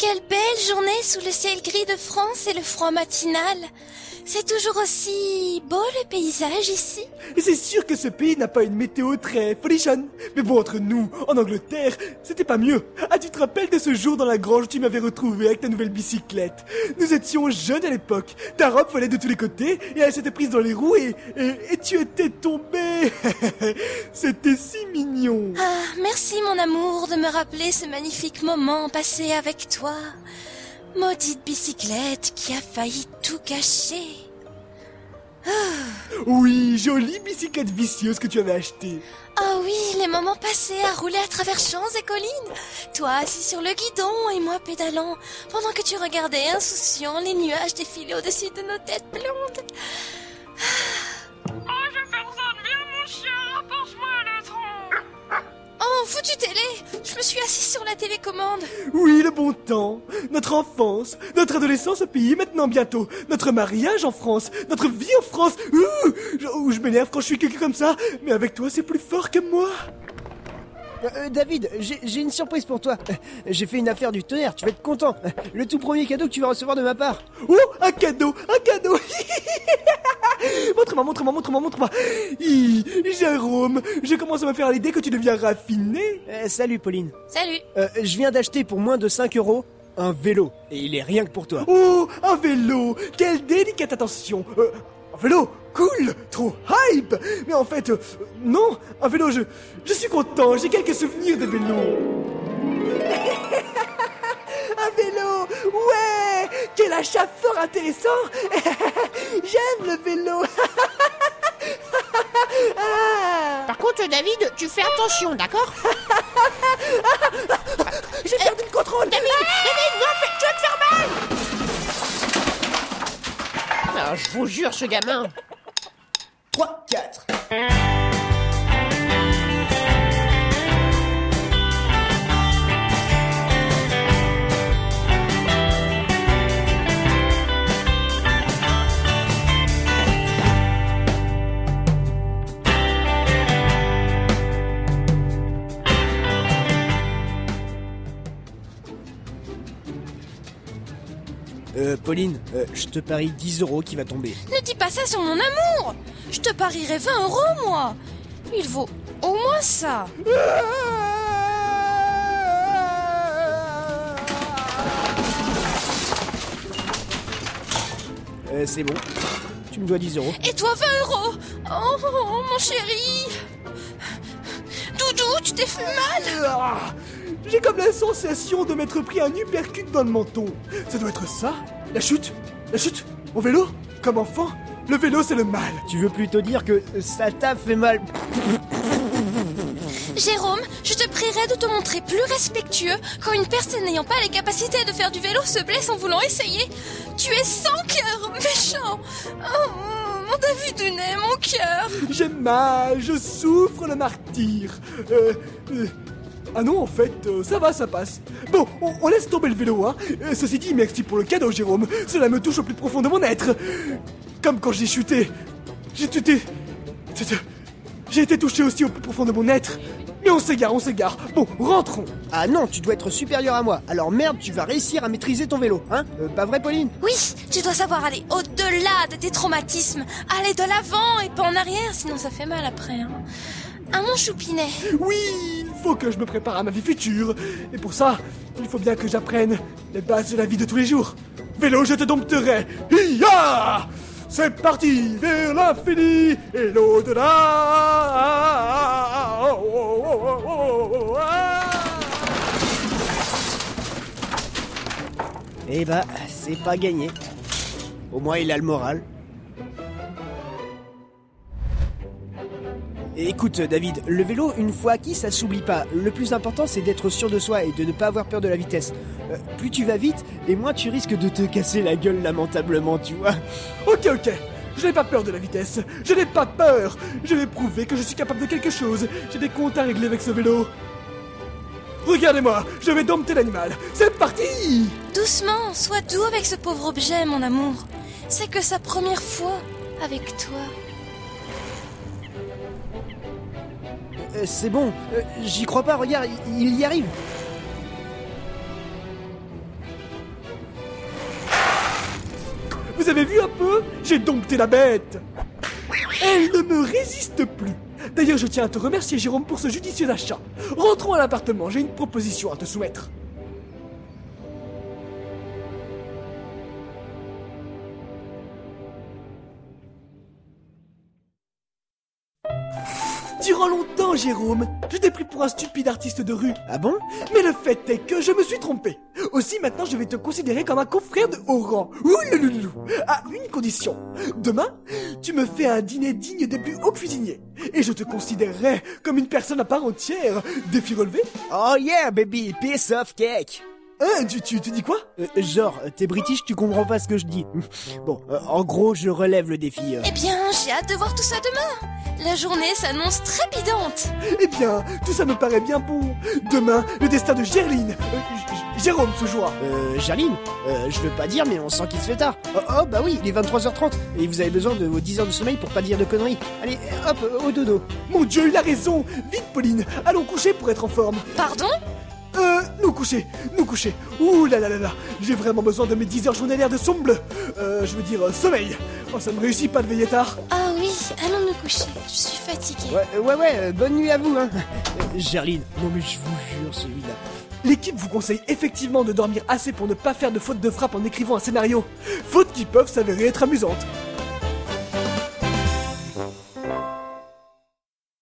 Quelle belle journée sous le ciel gris de France et le froid matinal. C'est toujours aussi beau le paysage ici. Et c'est sûr que ce pays n'a pas une météo très folichonne. Mais bon, entre nous, en Angleterre, c'était pas mieux. Ah, tu te rappelles de ce jour dans la grange où tu m'avais retrouvé avec ta nouvelle bicyclette? Nous étions jeunes à l'époque. Ta robe volait de tous les côtés et elle s'était prise dans les roues et, et, et tu étais tombé. c'était si mignon. Ah, merci mon amour de me rappeler ce magnifique moment passé avec toi. Maudite bicyclette qui a failli tout gâcher. Oui, jolie bicyclette vicieuse que tu avais achetée. Ah oui, les moments passés à rouler à travers champs et collines. Toi assis sur le guidon et moi pédalant, pendant que tu regardais insouciant les nuages défiler au-dessus de nos têtes blondes. Oh, je personne, viens mon chien, rapproche-moi le tronc. Oh, foutu télé Je me suis la télécommande. Oui, le bon temps, notre enfance, notre adolescence au pays, maintenant bientôt, notre mariage en France, notre vie en France. Ouh, je, ouh, je m'énerve quand je suis quelqu'un comme ça, mais avec toi c'est plus fort que moi. Euh, euh, David, j'ai une surprise pour toi. Euh, J'ai fait une affaire du tonnerre, tu vas être content. Le tout premier cadeau que tu vas recevoir de ma part. Oh, un cadeau, un cadeau. montre-moi, montre-moi, montre-moi, montre-moi. Hi, Jérôme, je commence à me faire à l'idée que tu deviens raffiné. Euh, salut Pauline. Salut. Euh, je viens d'acheter pour moins de 5 euros un vélo. Et il est rien que pour toi. Oh, un vélo, quelle délicate attention. Euh, un vélo, cool, trop hype. Mais en fait, euh, non, un vélo, je, je suis content, j'ai quelques souvenirs de vélo. un vélo, ouais, quel achat fort intéressant. J'aime le vélo. Ah, Par contre, David, tu fais attention, d'accord J'ai perdu le contrôle. David, David, non, fais- tu vas te faire mal Ah, Je vous jure, ce gamin 3, 4. Euh, Pauline, euh, je te parie 10 euros qui va tomber. Ne dis pas ça sur mon amour Je te parierai 20 euros, moi Il vaut au moins ça Euh, c'est bon. Tu me dois 10 euros. Et toi 20 euros Oh, oh, mon chéri Doudou, tu t'es fait mal Ah, J'ai comme la sensation de m'être pris un uppercut dans le menton. Ça doit être ça. La chute. La chute. Mon vélo. Comme enfant. Le vélo c'est le mal. Tu veux plutôt dire que ça t'a fait mal. Jérôme, je te prierai de te montrer plus respectueux quand une personne n'ayant pas les capacités de faire du vélo se blesse en voulant essayer. Tu es sans cœur, méchant. Oh, mon David Dunet, mon cœur. J'ai mal, je souffre le martyr. Euh, euh, ah non, en fait, euh, ça va, ça passe. Bon, on, on laisse tomber le vélo, hein. Euh, ceci dit, merci pour le cadeau, Jérôme. Cela me touche au plus profond de mon être. Comme quand j'ai chuté. J'ai chuté. J'ai été touché aussi au plus profond de mon être. Mais on s'égare, on s'égare. Bon, rentrons. Ah non, tu dois être supérieur à moi. Alors merde, tu vas réussir à maîtriser ton vélo, hein Euh, Pas vrai, Pauline? Oui, tu dois savoir aller au-delà de tes traumatismes. Aller de l'avant et pas en arrière, sinon ça fait mal après. Hein. À mon choupinet. Oui, faut que je me prépare à ma vie future. Et pour ça, il faut bien que j'apprenne les bases de la vie de tous les jours. Vélo, je te dompterai. Hi-ya C'est parti vers l'infini et l'au-delà. Eh bah, c'est pas gagné. Au moins, il a le moral. Écoute, David, le vélo, une fois acquis, ça s'oublie pas. Le plus important, c'est d'être sûr de soi et de ne pas avoir peur de la vitesse. Euh, plus tu vas vite, et moins tu risques de te casser la gueule lamentablement, tu vois. Ok, ok. Je n'ai pas peur de la vitesse. Je n'ai pas peur. Je vais prouver que je suis capable de quelque chose. J'ai des comptes à régler avec ce vélo. Regardez-moi, je vais dompter l'animal. C'est parti Doucement, sois doux avec ce pauvre objet, mon amour. C'est que sa première fois avec toi. Euh, c'est bon, euh, j'y crois pas, regarde, il y arrive. Vous avez vu un peu? J'ai dompté la bête Elle ne me résiste plus D'ailleurs, je tiens à te remercier, Jérôme, pour ce judicieux achat. Rentrons à l'appartement, j'ai une proposition à te soumettre. Durant longtemps, Jérôme, je t'ai pris pour un stupide artiste de rue. Ah bon? Mais le fait est que je me suis trompé. Aussi, maintenant, je vais te considérer comme un confrère de haut rang. Oulouloulou. À une condition. Demain, tu me fais un dîner digne des plus hauts cuisiniers. Et je te considérerai comme une personne à part entière. Défi relevé? Oh yeah, baby, piece of cake Hein, tu, tu, tu dis quoi Euh, Genre, t'es british, tu comprends pas ce que je dis. Bon, euh, en gros, je relève le défi. euh. Eh bien, j'ai hâte de voir tout ça demain. La journée s'annonce trépidante. Eh bien, tout ça me paraît bien bon. Demain, le destin de Gerline. euh, Jérôme se jouera. Euh, Jarline euh, Je veux pas dire, mais on sent qu'il se fait tard. Oh, oh, bah oui, il est 23h30, et vous avez besoin de vos 10 heures de sommeil pour pas dire de conneries. Allez, hop, au dodo. Mon Dieu, il a raison. Vite, Pauline, allons coucher pour être en forme. Pardon? Nous coucher, nous coucher. Ouh là là là là, j'ai vraiment besoin de mes 10 heures journalières de sombre bleu. Euh, je veux dire euh, sommeil. Oh, ça me réussit pas de veiller tard. Ah oui, allons nous coucher. Je suis fatiguée. Ouais, euh, ouais, ouais, euh, bonne nuit à vous, hein. Euh, Jarline, non mais je vous jure, celui-là. L'équipe vous conseille effectivement de dormir assez pour ne pas faire de fautes de frappe en écrivant un scénario. Fautes qui peuvent s'avérer être amusantes.